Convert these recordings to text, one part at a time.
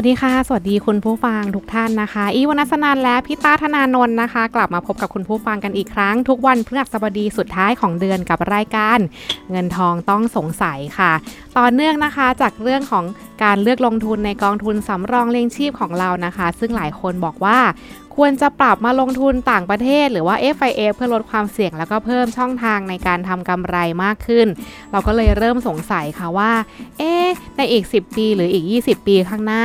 วัสดีค่ะ สวัสดีคุณผู้ฟังทุกท่านนะคะ อีวนัสนันและพี่ต้าธนานนท์นะคะ กลับมาพบกับคุณผู้ฟังกันอีกครั้ง ทุกวันพฤหัสบดีสุดท้ายของเดือนกับรายการ เงินทองต้องสงสัยค่ะ ต่อเนื่องนะคะจากเรื่องของการเลือกลงทุนในกองทุนสำรองเลี้ยงชีพของเรานะคะ ซึ่งหลายคนบอกว่าควรจะปรับมาลงทุนต่างประเทศ หรือว่า FIF เพื่อลดความเสี่ยงแล้วก็เพิ่มช่องทางในการทำกำไรมากขึ้น เราก็เลยเริ่มสงสัยค่ะว่า เอ๊ในอีก 10 ปีหรืออีก 20 ปีข้างหน้า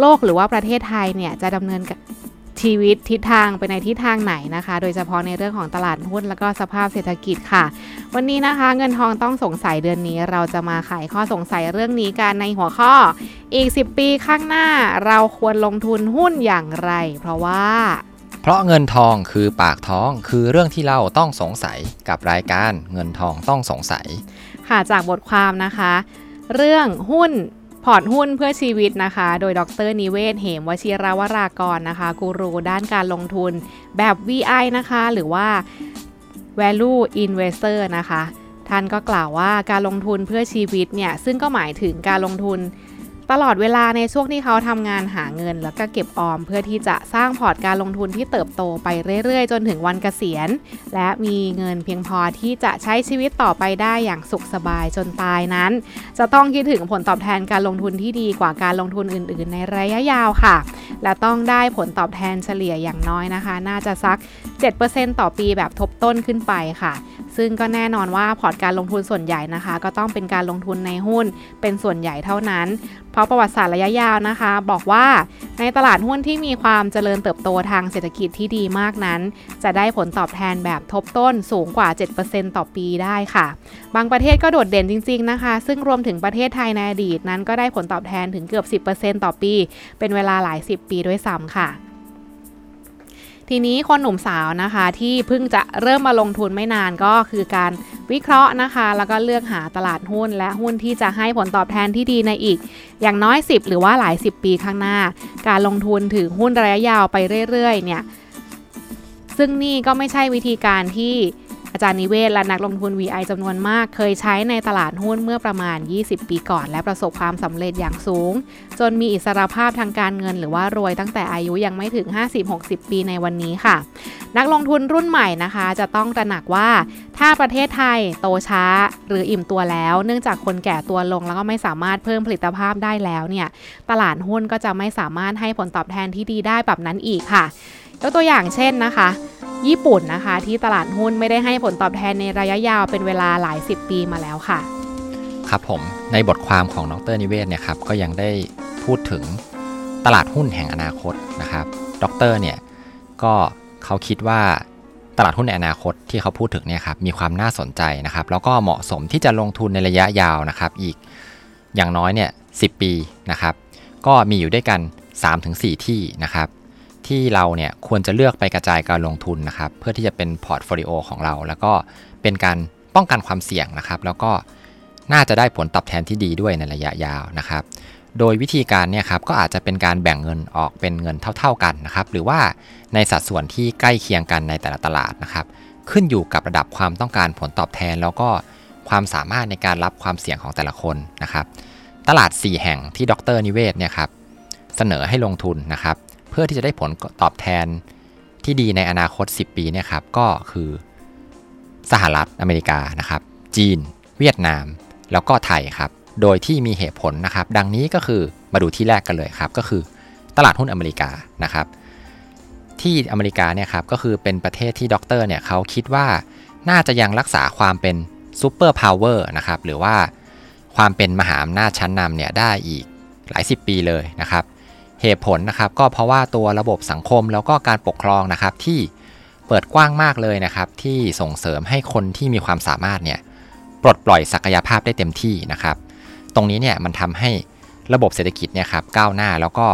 โลกหรือว่าประเทศไทยเนี่ยจะดำเนิน ชีวิตทิศทางไปในทิศทางไหนนะคะ โดยเฉพาะในเรื่องของตลาดหุ้นแล้วก็สภาพเศรษฐกิจค่ะ วันนี้นะคะเงินทองต้องสงสัยเดือนนี้ เราจะมาไขข้อสงสัยเรื่องนี้กันในหัวข้อ อีก 10 ปีข้างหน้าเราควรลงทุนหุ้นอย่างไร เพราะว่า เพราะเงินทองคือปากท้องคือเรื่องที่เราต้องสงสัยกับรายการเงินทองต้องสงสัย ค่ะจากบทความนะคะ เรื่องหุ้นพ อร์ตหุ้นเพื่อชีวิตนะคะ โดยดรนิเวศเหมวชิรวรากรนะคะ กูรูด้านการลงทุนแบบ VI นะคะ หรือว่า value investor นะคะ ท่านก็กล่าวว่าการลงทุนเพื่อชีวิตเนี่ย ซึ่งก็หมายถึงการลงทุน ตลอดเวลาในช่วงที่เขาทำงานหาเงิน แล้วก็เก็บออม เพื่อที่จะสร้างพอร์ตการลงทุนที่เติบโตไปเรื่อยๆ จนถึงวันเกษียณ และมีเงินเพียงพอที่จะใช้ชีวิตต่อไปได้อย่างสุขสบายจนตายนั้น จะต้องคิดถึงผลตอบแทนการลงทุนที่ดีกว่าการลงทุนอื่น ๆ ในระยะยาวค่ะ และต้องได้ผลตอบแทนเฉลี่ยอย่างน้อยนะคะ น่าจะสัก 7%ต่อปีแบบทบต้นขึ้นไปค่ะซึ่งก็แน่นอนว่าพอร์ตการลงทุนส่วนใหญ่นะคะ ก็ต้องเป็นการลงทุนในหุ้นเป็นส่วนใหญ่เท่านั้นราะประวัติศาสตร์ระยะยาวนะคะ บอกว่าในตลาดหุ้นที่มีความเจริญเติบโตทางเศรษฐกิจที่ดีมากนั้น จะได้ผลตอบแทนแบบทบต้นสูงกว่า 7%ต่อปีได้ค่ะ บางประเทศก็โดดเด่นจริง ๆนะคะ ซึ่งรวมถึงประเทศไทยในอดีตนั้นก็ได้ผลตอบแทนถึงเกือบ 10%ต่อปี เป็นเวลาหลาย 10 ปีด้วยซ้ำค่ะ ทีนี้คนหนุ่มสาวนะคะที่เพิ่งจะเริ่มมาลงทุนไม่นานก็คือการวิเคราะห์นะคะ แล้วก็เลือกหาตลาดหุ้น และหุ้นที่จะให้ผลตอบแทนที่ดีในอีก อย่างน้อย 10 หรือว่าหลาย 10 ปีข้างหน้า การลงทุนถือหุ้นระยะยาวไปเรื่อยๆเนี่ยซึ่งนี่ก็ไม่ใช่วิธีการที่ อาจารย์นิเวศและนักลงทุน VI จำนวนมากเคยใช้ในตลาดหุ้นเมื่อประมาณ 20 ปีก่อน และประสบความสำเร็จอย่างสูง จนมีอิสรภาพทางการเงิน หรือว่ารวยตั้งแต่อายุยังไม่ถึง 50-60 ปีในวันนี้ค่ะ นักลงทุนรุ่นใหม่นะคะ จะต้องตระหนักว่าถ้าประเทศไทยโตช้าหรืออิ่มตัวแล้ว เนื่องจากคนแก่ตัวลงแล้วก็ไม่สามารถเพิ่มผลิตภาพได้แล้วเนี่ยตลาดหุ้นก็จะไม่สามารถให้ผลตอบแทนที่ดีได้แบบนั้นอีกค่ะ ยกตัวอย่างเช่นนะคะ ญี่ปุ่นนะคะที่ตลาดหุ้นไม่ได้ให้ผลตอบแทนในระยะยาวเป็นเวลาหลายสิบปีมาแล้วค่ะ ครับผมในบทความของดรนิเวศเนี่ยครับก็ยังได้พูดถึงตลาดหุ้นแห่งอนาคตนะครับ ดรเนี่ยก็เขาคิดว่าตลาดหุ้นในอนาคตที่เขาพูดถึงเนี่ยครับมีความน่าสนใจนะครับ แล้วก็เหมาะสมที่จะลงทุนในระยะยาวนะครับ อีกอย่างน้อยเนี่ยสิบปีนะครับ ก็มีอยู่ด้วยกัน 3-4 ที่นะครับ ที่เราเนี่ยควรจะเลือกไปกระจายการลงทุนนะครับ เพื่อที่จะเป็น portfolio ของเรา แล้วก็เป็นการป้องกันความเสี่ยงนะครับ แล้วก็น่าจะได้ผลตอบแทนที่ดีด้วยในระยะยาวนะครับ โดยวิธีการเนี่ยครับก็อาจจะเป็นการแบ่งเงินออกเป็นเงินเท่า ๆกันนะครับ หรือว่าในสัดส่วนที่ใกล้เคียงกันในแต่ละตลาดนะครับ ขึ้นอยู่กับระดับความต้องการผลตอบแทน แล้วก็ความสามารถในการรับความเสี่ยงของแต่ละคนนะครับ ตลาด 4 แห่งที่ดรนิเวศเนี่ยครับเสนอให้ลงทุนนะครับ เพื่อที่จะได้ผลตอบแทนที่ดีในอนาคต 10 ปีเนี่ยครับก็คือสหรัฐอเมริกานะครับ จีน เวียดนาม แล้วก็ไทยครับ โดยที่มีเหตุผลนะครับ ดังนี้ก็คือมาดูที่แรกกันเลยครับก็คือตลาดหุ้นอเมริกานะครับ ที่อเมริกาเนี่ยครับก็คือเป็นประเทศที่ด็อกเตอร์เนี่ยเขาคิดว่าน่าจะยังรักษาความเป็น superpower นะครับหรือว่าความเป็นมหาอำนาจชั้นนำเนี่ยได้อีกหลายสิบปีเลยนะครับ เหตุผลนะครับก็เพราะว่าตัวระบบสังคมแล้วก็การปกครองนะครับที่เปิดกว้างมากเลยนะครับที่ส่งเสริมให้คนที่มีความสามารถเนี่ยปลดปล่อยศักยภาพได้เต็มที่นะครับ ตรงนี้เนี่ยมันทำให้ระบบเศรษฐกิจเนี่ยครับก้าวหน้าแล้วก็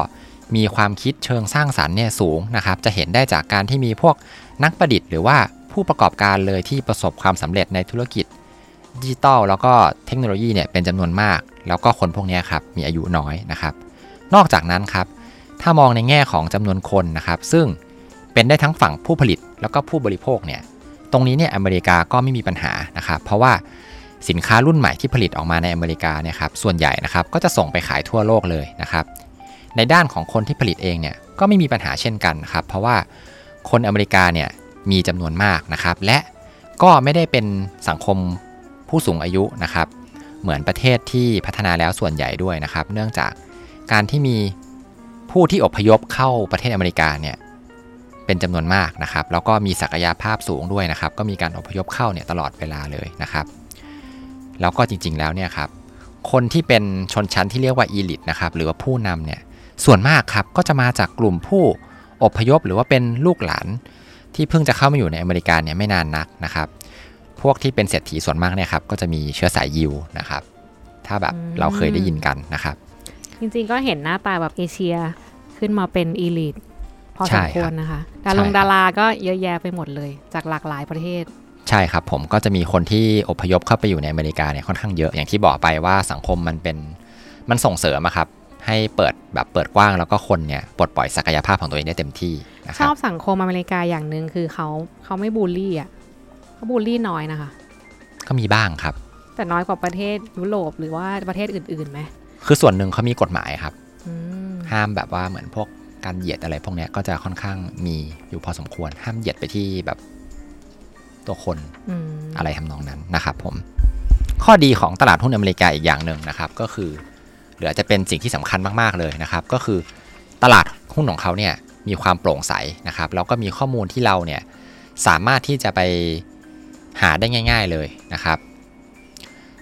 มีความคิดเชิงสร้างสารรค์เนี่ยสูงนะครับ จะเห็นได้จากการที่มีพวกนักประดิษฐ์หรือว่าผู้ประกอบการเลยที่ประสบความสำเร็จในธุรกิจดิจิตอลแล้วก็เทคโนโลยีเนี่ยเป็นจำนวนมาก แล้วก็คนพวกนี้ครับมีอายุน้อยนะครับ นอกจากนั้นครับ ถ้ามองในแง่ของจำนวนคนนะครับ ซึ่งเป็นได้ทั้งฝั่งผู้ผลิตแล้วก็ผู้บริโภคเนี่ย ตรงนี้เนี่ยอเมริกาก็ไม่มีปัญหานะครับ เพราะว่าสินค้ารุ่นใหม่ที่ผลิตออกมาในอเมริกาเนี่ยครับ ส่วนใหญ่นะครับก็จะส่งไปขายทั่วโลกเลยนะครับ ในด้านของคนที่ผลิตเองเนี่ยก็ไม่มีปัญหาเช่นกันครับ เพราะว่าคนอเมริกาเนี่ยมีจำนวนมากนะครับ และก็ไม่ได้เป็นสังคมผู้สูงอายุนะครับ เหมือนประเทศที่พัฒนาแล้วส่วนใหญ่ด้วยนะครับ เนื่องจากการที่มี ผู้ที่อพยพเข้าประเทศอเมริกาเนี่ยเป็นจำนวนมากนะครับ แล้วก็มีศักยภาพสูงด้วยนะครับ ก็มีการอพยพเข้าเนี่ยตลอดเวลาเลยนะครับ แล้วก็จริงๆแล้วเนี่ยครับ คนที่เป็นชนชั้นที่เรียกว่าอีลิตนะครับ หรือว่าผู้นำเนี่ย ส่วนมากครับ ก็จะมาจากกลุ่มผู้อพยพหรือว่าเป็นลูกหลาน ที่เพิ่งจะเข้ามาอยู่ในอเมริกาเนี่ยไม่นานนักนะครับ พวกที่เป็นเศรษฐีส่วนมากเนี่ยครับ ก็จะมีเชื้อสายยิวนะครับ ถ้าแบบเราเคยได้ยินกันนะครับ จริงๆก็เห็นหน้าตาแบบเอเชียขึ้นมาเป็นอีลิทพอใช่สมครับควรนะคะดารงใช่ครับดาราก็เยอะแยะไปหมดเลย จากหลากหลายประเทศ ใช่ครับผมก็จะมีคนที่อพยพเข้าไปอยู่ในอเมริกาเนี่ยค่อนข้างเยอะอย่างที่บอกไปว่าสังคมมันเป็นมันส่งเสริมอะครับให้เปิดแบบเปิดกว้างแล้วก็คนเนี่ยปลดปล่อยศักยภาพของตัวเองได้เต็มที่นะคชรัอบบสังคมอเมริกาอย่างหนึ่งคือเขาเขาไม่บูลลี่อะเขาบูลลี่น้อยนะคะ ก็มีบ้างครับ แต่น้อยกว่าประเทศยุโรปหรือว่าประเทศอื่นๆไหม คือส่วนหนึ่งเขามีกฎหมายครับอืมห้ามแบบว่าเหมือนพวกการเหยียดอะไรพวกเนี้ยก็จะค่อนข้างมีอยู่พอสมควร ห้ามเหยียดไปที่แบบตัวคนอืมอะไรทำนองนั้นนะครับผม ข้อดีของตลาดหุ้นอเมริกาอีกอย่างหนึ่งนะครับ ก็คือหรืออาจจะเป็นสิ่งที่สำคัญมาก ๆ เลยนะครับ ก็คือตลาดหุ้นของเขาเนี่ยมีความโปร่งใสนะครับ แล้วก็มีข้อมูลที่เราเนี่ยสามารถที่จะไปหาได้ง่าย ๆเลยนะครับ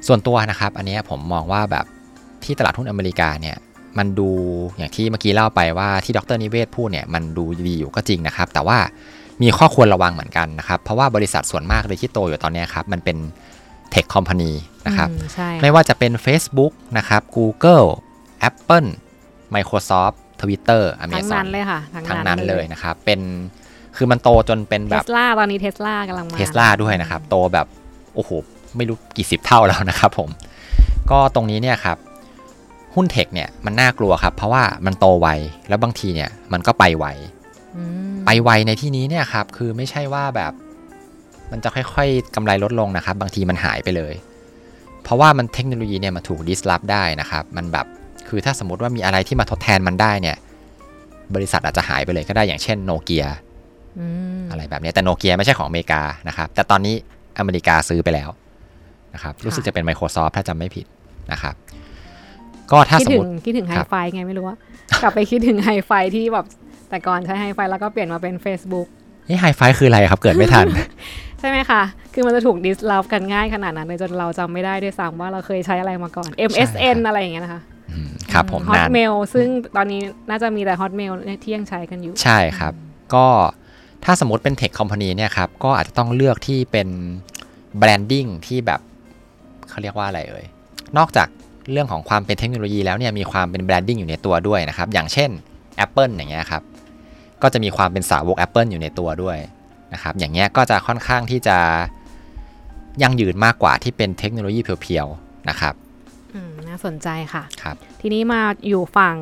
ส่วนตัวนะครับ อันเนี้ยผมมองว่าแบบ ที่ตลาดหุ้นอเมริกาเนี่ยมันดูอย่างที่เมื่อกี้เล่าไปว่าที่ดรนิเวศพูดเนี่ยมันดูดีอยู่ก็จริงนะครับ แต่ว่ามีข้อควรระวังเหมือนกันนะครับ เพราะว่าบริษัทส่วนมากเลยที่โตอยู่ตอนเนี้ยครับ มันเป็นเทคคอมพานีนะครับอืมใช่ไม่ว่าจะเป็น Facebook นะครับ Google Apple Microsoft Twitter ทั้ง Amazon นั้นเลยค่ะ ทั้งนั้นเลยนะครับ เป็นคือมันโตจนเป็นเทแบบสลาตอนนี้เทสลากำลังมาเทสลาด้วยนะครับ โตแบบ โอ้โห ไม่รู้กี่สิบเท่าแล้วนะครับผม ก็ตรงนี้เนี่ยครับ หุ้นเทคเนี่ยมันน่ากลัวครับ เพราะว่ามันโตไวแล้วบางทีเนี่ยมันก็ไปไวอืมไปไวในที่นี้เนี่ยครับคือไม่ใช่ว่าแบบมันจะค่อยๆกำไรลดลงนะครับ บางทีมันหายไปเลย เพราะว่ามันเทคโนโลยีเนี่ยมันถูกดิสลอฟได้นะครับ มันแบบคือถ้าสมมติว่ามีอะไรที่มาทดแทนมันได้เนี่ย บริษัทอาจจะหายไปเลยก็ได้อย่างเช่นโนเกียอืมอะไรแบบเนี้ยแต่โนเกียไม่ใช่ของอเมริกานะครับ แต่ตอนนี้อเมริกาซื้อไปแล้วนะครับ รู้สึกจะเป็น Microsoft ถ้าจำไม่ผิดนะครับ ก็ถ้าคิดสมถึมงติคิดถึงไฮครับไฟไงไม่รู้ว่ากลับไปคิดถึงไฮไฟที่แบบแต่ก่อนใช้ไฮไฟแล้วก็เปลี่ยนมาเป็น Facebook นี่ไฮไฟคืออะไรครับ เกิดไม่ทัน ใช่ไหมคะ คือมันจะถูกดิสลอฟกันง่ายขนาดนั้นเลยจนเราจำไม่ได้ด้วยซ้ำว่าเราเคยใช้อะไรมาก่อน MSN อะไรอย่างเงี้ยนะคะอืมครับผมฮอตนานเมลซึ่งตอนนี้น่าจะมีแต่ Hotmail ที่ยังใช้กันอยู่ ใช่ครับ ก็ถ้าสมมติเป็น tech company เนี่ยครับ ก็อาจจะต้องเลือกที่เป็น branding ที่แบบเขาเรียกว่าอะไรเอ่ยนอกจาก เรื่องของความเป็นเทคโนโลยีแล้วเนี่ยมีความเป็น branding อยู่ในตัวด้วยนะครับ อย่างเช่น Apple อย่างเงี้ยครับก็จะมีความเป็นสาวก Apple อยู่ในตัวด้วยนะครับอย่างเงี้ยก็จะค่อนข้างที่จะยั่งยืนมากกว่าที่เป็นเทคโนโลยีเพียวๆนะครับอืมน่าสนใจค่ะครับทีนี้มาอยู่ฝั่ง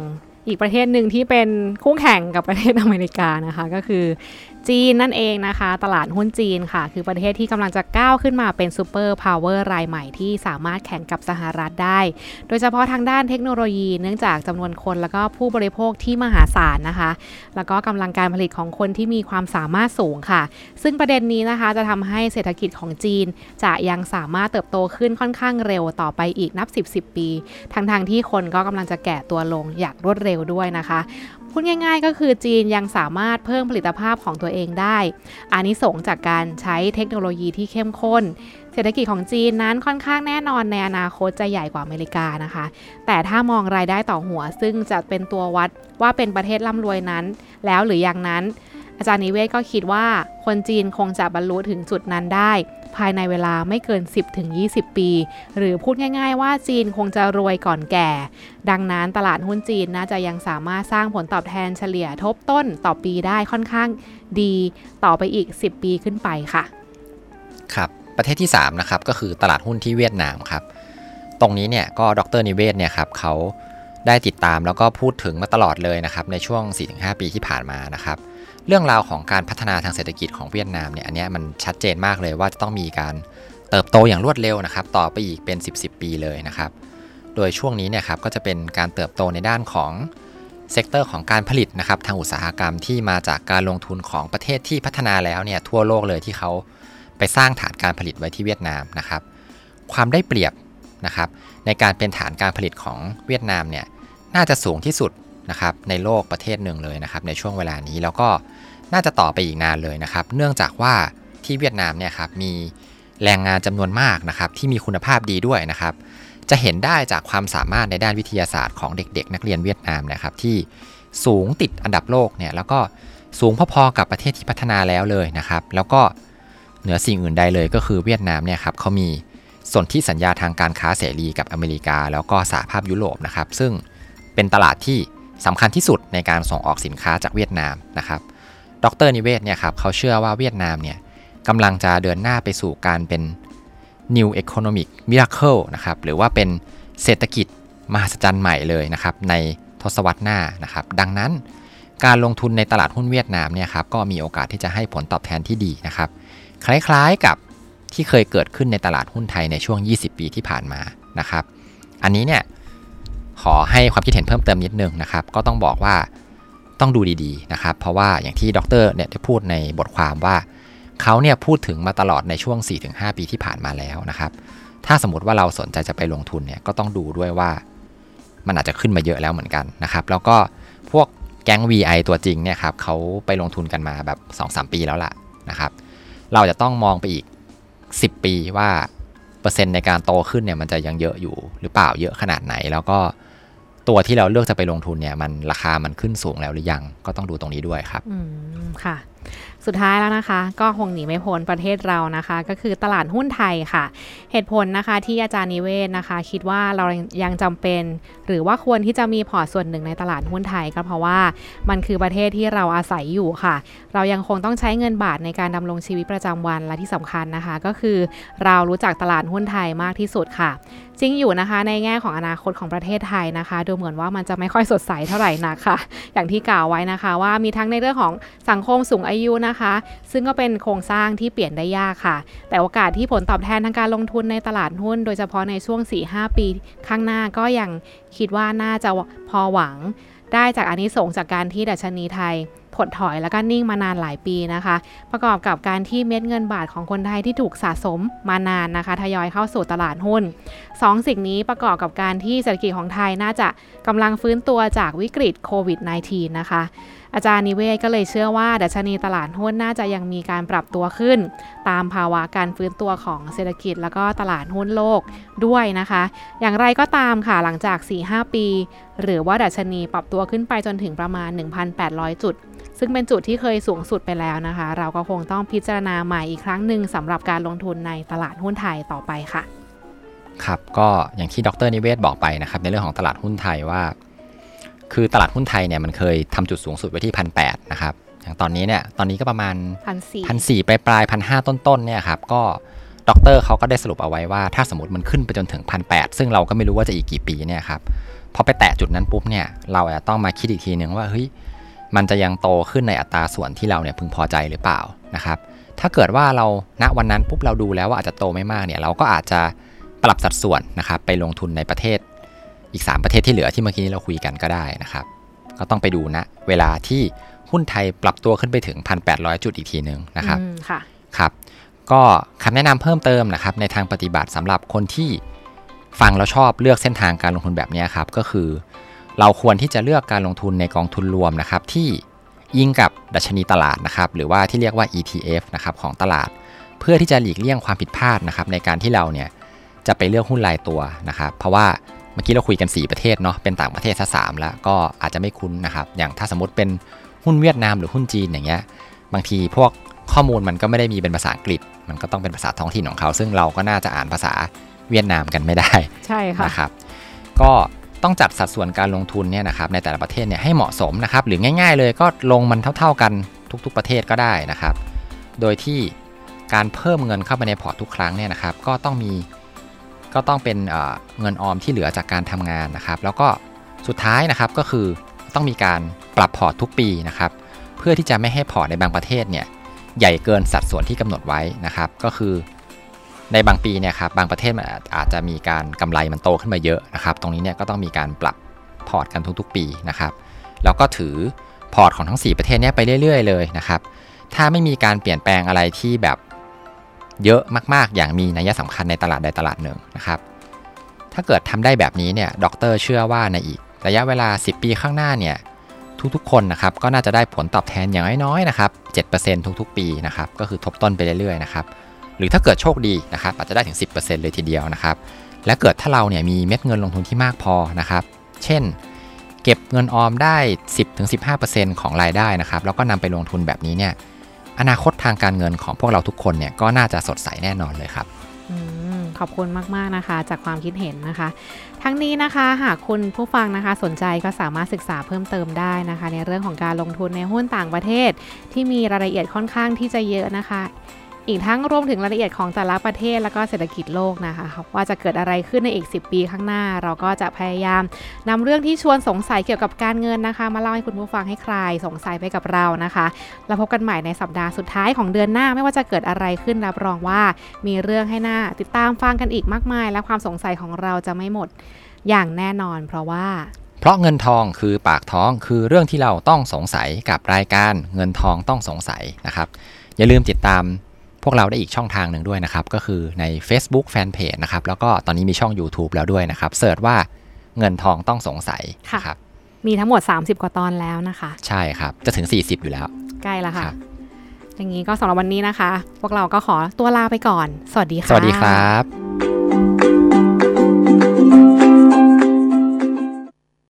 อีกประเทศหนึ่งที่เป็นคู่แข่งกับประเทศอเมริกานะคะ ก็คือจีนนั่นเองนะคะ ตลาดหุ้นจีนค่ะ คือประเทศที่กำลังจะก้าวขึ้นมาเป็นซูเปอร์พาวเวอร์รายใหม่ที่สามารถแข่งกับสหรัฐได้ โดยเฉพาะทางด้านเทคโนโลยีเนื่องจากจำนวนคนแล้วก็ผู้บริโภคที่มหาศาลนะคะ แล้วก็กำลังการผลิตของคนที่มีความสามารถสูงค่ะ ซึ่งประเด็นนี้นะคะจะทำให้เศรษฐกิจของจีน จะยังสามารถเติบโตขึ้นค่อนข้างเร็วต่อไปอีกนับ 10 10 ปี ทั้งๆที่คนก็กำลังจะแก่ตัวลงอย่างรวดเร็วด้วยนะคะพูดง่าย ๆ ก็คือจีนยังสามารถเพิ่มผลิตภาพของตัวเองได้อานิสงส์จากการใช้เทคโนโลยีที่เข้มข้น เศรษฐกิจของจีนนั้นค่อนข้างแน่นอนในอนาคตจะใหญ่กว่าอเมริกานะคะ แต่ถ้ามองรายได้ต่อหัวซึ่งจะเป็นตัววัดว่าเป็นประเทศร่ำรวยนั้น แล้วหรือยังนั้น อาจารย์นิเวศก็คิดว่าคนจีนคงจะบรรลุถึงจุดนั้นได้ ภายในเวลาไม่เกิน 10-20 ปี หรือพูดง่ายๆว่าจีนคงจะรวยก่อนแก่ ดังนั้นตลาดหุ้นจีนน่าจะยังสามารถสร้างผลตอบแทนเฉลี่ยทบต้นต่อปีได้ค่อนข้างดีต่อไปอีก 10 ปีขึ้นไปค่ะ ครับประเทศที่ 3 นะครับ ก็คือตลาดหุ้นที่เวียดนามครับ ตรงนี้เนี่ยก็ดร.นิเวศน์เนี่ยครับเขาได้ติดตามแล้วก็พูดถึงมาตลอดเลยนะครับในช่วง 4-5 ปีที่ผ่านมานะครับ เรื่องราวของการพัฒนาทางเศรษฐกิจของเวียดนามเนี่ยอันเนี้ยมันชัดเจนมากเลยว่าจะต้องมีการเติบโตอย่างรวดเร็วนะครับ ต่อไปอีกเป็น 10 10 ปีเลยนะครับ โดยช่วงนี้เนี่ยครับก็จะเป็นการเติบโตในด้านของ sector ของการผลิตนะครับทางอุตสาหกรรมที่มาจากการลงทุนของประเทศที่พัฒนาแล้วเนี่ยทั่วโลกเลยที่เขาไปสร้างฐานการผลิตไว้ที่เวียดนามนะครับ ความได้เปรียบนะครับในการเป็นฐานการผลิตของเวียดนามเนี่ยน่าจะสูงที่สุด นะครับในโลกประเทศหนึ่งเลยนะครับในช่วงเวลานี้แล้วก็น่าจะต่อไปอีกนานเลยนะครับ เนื่องจากว่าที่เวียดนามเนี่ยครับมีแรงงานจำนวนมากนะครับที่มีคุณภาพดีด้วยนะครับ จะเห็นได้จากความสามารถในด้านวิทยาศาสตร์ของเด็กๆ นักเรียนเวียดนามนะครับที่สูงติดอันดับโลกเนี่ยแล้วก็สูงพอๆกับประเทศที่พัฒนาแล้วเลยนะครับ แล้วก็เหนือสิ่งอื่นใดเลยก็คือเวียดนามเนี่ยครับเขามีส่วนที่สัญญาทางการค้าเสรีกับอเมริกา แล้วก็สหภาพยุโรปนะครับ ซึ่งเป็นตลาดที่ สำคัญที่สุดในการส่งออกสินค้าจากเวียดนามนะครับ ดรนิเวศเนี่ยครับเขาเชื่อว่าเวียดนามเนี่ยกำลังจะเดินหน้าไปสู่การเป็น New Economic Miracle นะครับหรือว่าเป็นเศรษฐกิจมหัศจรรย์ใหม่เลยนะครับในทศวรรษหน้านะครับ ดังนั้นการลงทุนในตลาดหุ้นเวียดนามเนี่ยครับก็มีโอกาสที่จะให้ผลตอบแทนที่ดีนะครับ คล้ายๆกับที่เคยเกิดขึ้นในตลาดหุ้นไทยในช่วง 20 ปีที่ผ่านมานะครับ อันนี้เนี่ย ขอให้ความคิดเห็นเพิ่มเติมนิดนึงนะครับ ก็ต้องบอกว่าต้องดูดีๆนะครับ เพราะว่าอย่างที่ดรเนี่ยได้พูดในบทความว่าเขาเนี่ยพูดถึงมาตลอดในช่วง 4-5 ปีที่ผ่านมาแล้วนะครับ ถ้าสมมติว่าเราสนใจจะไปลงทุนเนี่ยก็ต้องดูด้วยว่า มันอาจจะขึ้นมาเยอะแล้วเหมือนกันนะครับ แล้วก็พวกแก๊ง VI ตัวจริงเนี่ยครับเขาไปลงทุนกันมาแบบ 2-3 ปีแล้วล่ะนะครับ เราจะต้องมองไปอีก 10 ปีว่าเปอร์เซ็นต์ในการโตขึ้นเนี่ยมันจะยังเยอะอยู่หรือเปล่าเยอะขนาดไหนแล้วก็ ตัวที่เราเลือกจะไปลงทุนเนี่ยมันราคามันขึ้นสูงแล้วหรือยังก็ต้องดูตรงนี้ด้วยครับ อืมค่ะ สุดท้ายแล้วนะคะ ก็คงหนีไม่พ้นประเทศเรานะคะ ก็คือตลาดหุ้นไทยค่ะ เหตุผลนะคะที่อาจารย์นิเวศนะคะ คิดว่าเรายังจำเป็น หรือว่าควรที่จะมีพอร์ตส่วนหนึ่งในตลาดหุ้นไทยก็เพราะว่ามันคือประเทศที่เราอาศัยอยู่ค่ะ เรายังคงต้องใช้เงินบาทในการดำรงชีวิตประจำวันและที่สำคัญนะคะ ก็คือเรารู้จักตลาดหุ้นไทยมากที่สุดค่ะจริงอยู่นะคะในแง่ของอนาคตของประเทศไทยนะคะ ดูเหมือนว่ามันจะไม่ค่อยสดใสเท่าไหร่นักค่ะ อย่างที่กล่าวไว้นะคะ ว่ามีทั้งในเรื่องของสังคมสูงอายุนะคะ ซึ่งก็เป็นโครงสร้างที่เปลี่ยนได้ยากค่ะ แต่โอกาสที่ผลตอบแทนทางการลงทุนในตลาดหุ้น โดยเฉพาะในช่วง 4-5 ปีข้างหน้าก็ยังคิดว่าน่าจะพอหวังได้จากอานิสงส์จากการที่ดัชนีไทยถดถอยแล้วก็นิ่งมานานหลายปีนะคะ ประกอบกับการที่เม็ดเงินบาทของคนไทยที่ถูกสะสมมานานนะคะ ทยอยเข้าสู่ตลาดหุ้นสองสิ่งนี้ประกอบกับการที่เศรษฐกิจของไทยน่าจะกำลังฟื้นตัวจากวิกฤตโควิด -19 นะคะ อาจารย์นิเวศก็เลยเชื่อว่าดัชนีตลาดหุ้นน่าจะยังมีการปรับตัวขึ้น ตามภาวะการฟื้นตัวของเศรษฐกิจ แล้วก็ตลาดหุ้นโลกด้วยนะคะ อย่างไรก็ตามค่ะหลังจาก 4-5 ปี หรือว่าดัชนีปรับตัวขึ้นไปจนถึงประมาณ 1,800 จุด ซึ่งเป็นจุดที่เคยสูงสุดไปแล้วนะคะ เราก็คงต้องพิจารณาใหม่อีกครั้งหนึ่งสำหรับการลงทุนในตลาดหุ้นไทยต่อไปค่ะครับก็อย่างที่ดรนิเวศบอกไปนะครับในเรื่องของตลาดหุ้นไทยว่า คือตลาดหุ้นไทยเนี่ยมันเคยทำจุดสูงสุดไว้ที่พันแนะครับอย่างตอนนี้เนี่ยตอนนี้ก็ประมาณพันสี่พันสี่ปลายปลายพันห้าต้นๆเนี่ยครับก็ดรเขาก็ได้สรุปเอาไว้ว่าถ้าสมมติมันขึ้นไปจนถึงพันแซึ่งเราก็ไม่รู้ว่าจะอีกกี่ปีเนี่ยครับพอไปแตะจุดนั้นปุ๊บเนี่ยเราอาจจะต้องมาคิดอีกทีนึงว่าเฮ้ยมันจะยังโตขึ้นในอัตราส่วนที่เราเนี่ยพึงพอใจหรือเปล่านะครับถ้าเกิดว่าเราณวันนั้นปุ๊บเราดูแล้วว่าอาจจะโตไม่มากเนี่ยเราก็อาจจะปรับสัดส่วนนะครับไปลงทุนในประเทศ อีก 3 ประเทศที่เหลือที่เมื่อกี้เราคุยกันก็ได้นะครับ ก็ต้องไปดูนะ เวลาที่หุ้นไทยปรับตัวขึ้นไปถึง 1,800 จุดอีกทีหนึ่งนะครับอืมค่ะครับก็คำแนะนำเพิ่มเติมนะครับในทางปฏิบัติสำหรับคนที่ฟังแล้วชอบเลือกเส้นทางการลงทุนแบบนี้ครับก็คือ เราควรที่จะเลือกการลงทุนในกองทุนรวมนะครับที่ยิงกับดัชนีตลาดนะครับหรือว่าที่เรียกว่า ETF นะครับของตลาด เพื่อที่จะหลีกเลี่ยงความผิดพลาดนะครับในการที่เราเนี่ยจะไปเลือกหุ้นรายตัวนะครับ เพราะว่าเมื่อกี้เราคุยกัน 4 ประเทศเนาะเป็นต่างประเทศซะสามแล้วก็อาจจะไม่คุ้นนะครับ อย่างถ้าสมมติเป็นหุ้นเวียดนามหรือหุ้นจีนอย่างเงี้ยบางทีพวกข้อมูลมันก็ไม่ได้มีเป็นภาษาอังกฤษ มันก็ต้องเป็นภาษาท้องถิ่นของเขา ซึ่งเราก็น่าจะอ่านภาษาเวียดนามกันไม่ได้ใช่ค่ะนะครับ ก็ต้องจัดสัดส่วนการลงทุนเนี่ยนะครับในแต่ละประเทศเนี่ยให้เหมาะสมนะครับหรือง่าย ๆ เลยก็ลงมันเท่า ๆกันทุก ๆ ประเทศก็ได้นะครับ โดยที่การเพิ่มเงินเข้าไปในพอร์ตทุกครั้งเนี่ยนะครับ ก็ต้องมี ก็ต้องเป็นเงินออมที่เหลือจากการทำงานนะครับ แล้วก็สุดท้ายนะครับก็คือต้องมีการปรับพอร์ตทุกปีนะครับ เพื่อที่จะไม่ให้พอร์ตในบางประเทศเนี่ยใหญ่เกินสัดส่วนที่กำหนดไว้นะครับ ก็คือในบางปีเนี่ยครับบางประเทศมันอาจจะมีการกำไรมันโตขึ้นมาเยอะนะครับ ตรงนี้เนี่ยก็ต้องมีการปรับพอร์ตกันทุกๆ ปีนะครับ แล้วก็ถือพอร์ตของทั้ง 4 ประเทศเนี้ยไปเรื่อย ๆ เลยนะครับ ถ้าไม่มีการเปลี่ยนแปลงอะไรที่แบบ เยอะมากๆ อย่างมีนัยสำคัญในตลาดใดตลาดหนึ่งนะครับ ถ้าเกิดทำได้แบบนี้เนี่ยดร.เชื่อว่าในอีกระยะเวลา 10 ปีข้างหน้าเนี่ยทุกๆ คนนะครับก็น่าจะได้ผลตอบแทนอย่างน้อยๆนะครับ7%ทุกๆ ปีนะครับก็คือทบต้นไปเรื่อยๆนะครับหรือถ้าเกิดโชคดีนะครับอาจจะได้ถึง 10%เลยทีเดียวนะครับและเกิดถ้าเราเนี่ยมีเม็ดเงินลงทุนที่มากพอนะครับ เช่น เก็บเงินออมได้ 10-15%ของรายได้นะครับแล้วก็นำไปลงทุนแบบนี้เนี่ย อนาคตทางการเงินของพวกเราทุกคนเนี่ยก็น่าจะสดใสแน่นอนเลยครับขอบคุณมาก ๆ นะคะ จากความคิดเห็นนะคะ ทั้งนี้นะคะหากคุณผู้ฟังนะคะสนใจก็สามารถศึกษาเพิ่มเติมได้นะคะ ในเรื่องของการลงทุนในหุ้นต่างประเทศ ที่มีรายละเอียดค่อนข้างที่จะเยอะนะคะ อีกทั้งรวมถึงรายละเอียดของแต่ละประเทศแล้วก็เศรษฐกิจโลกนะคะว่าจะเกิดอะไรขึ้นในอีก 10 ปีข้างหน้า เราก็จะพยายามนำเรื่องที่ชวนสงสัยเกี่ยวกับการเงินนะคะ มาเล่าให้คุณผู้ฟังให้คลายสงสัยไปกับเรานะคะแล้วพบกันใหม่ในสัปดาห์สุดท้ายของเดือนหน้าไม่ว่าจะเกิดอะไรขึ้นรับรองว่ามีเรื่องให้หน้าติดตามฟังกันอีกมากมาย และความสงสัยของเราจะไม่หมดอย่างแน่นอน เพราะว่า เพราะเงินทองคือปากท้องคือเรื่องที่เราต้องสงสัยกับรายการเงินทองต้องสงสัยนะครับ อย่าลืมติดตาม พวกเราได้อีกช่องทางหนึ่งด้วยนะครับ ก็คือใน Facebook Fanpage นะครับ แล้วก็ตอนนี้มีช่อง YouTube แล้วด้วยนะครับเสิร์ชว่าเงินทองต้องสงสัยค่ะครับมีทั้งหมด 30 กว่าตอนแล้วนะคะ ใช่ครับ จะถึง 40 อยู่แล้ว ใกล้แล้วคค่ะรับอย่างนี้ก็สำหรับวันนี้นะคะ พวกเราก็ขอตัวลาไปก่อน สวัสดีค่ะ สวัสดีครับ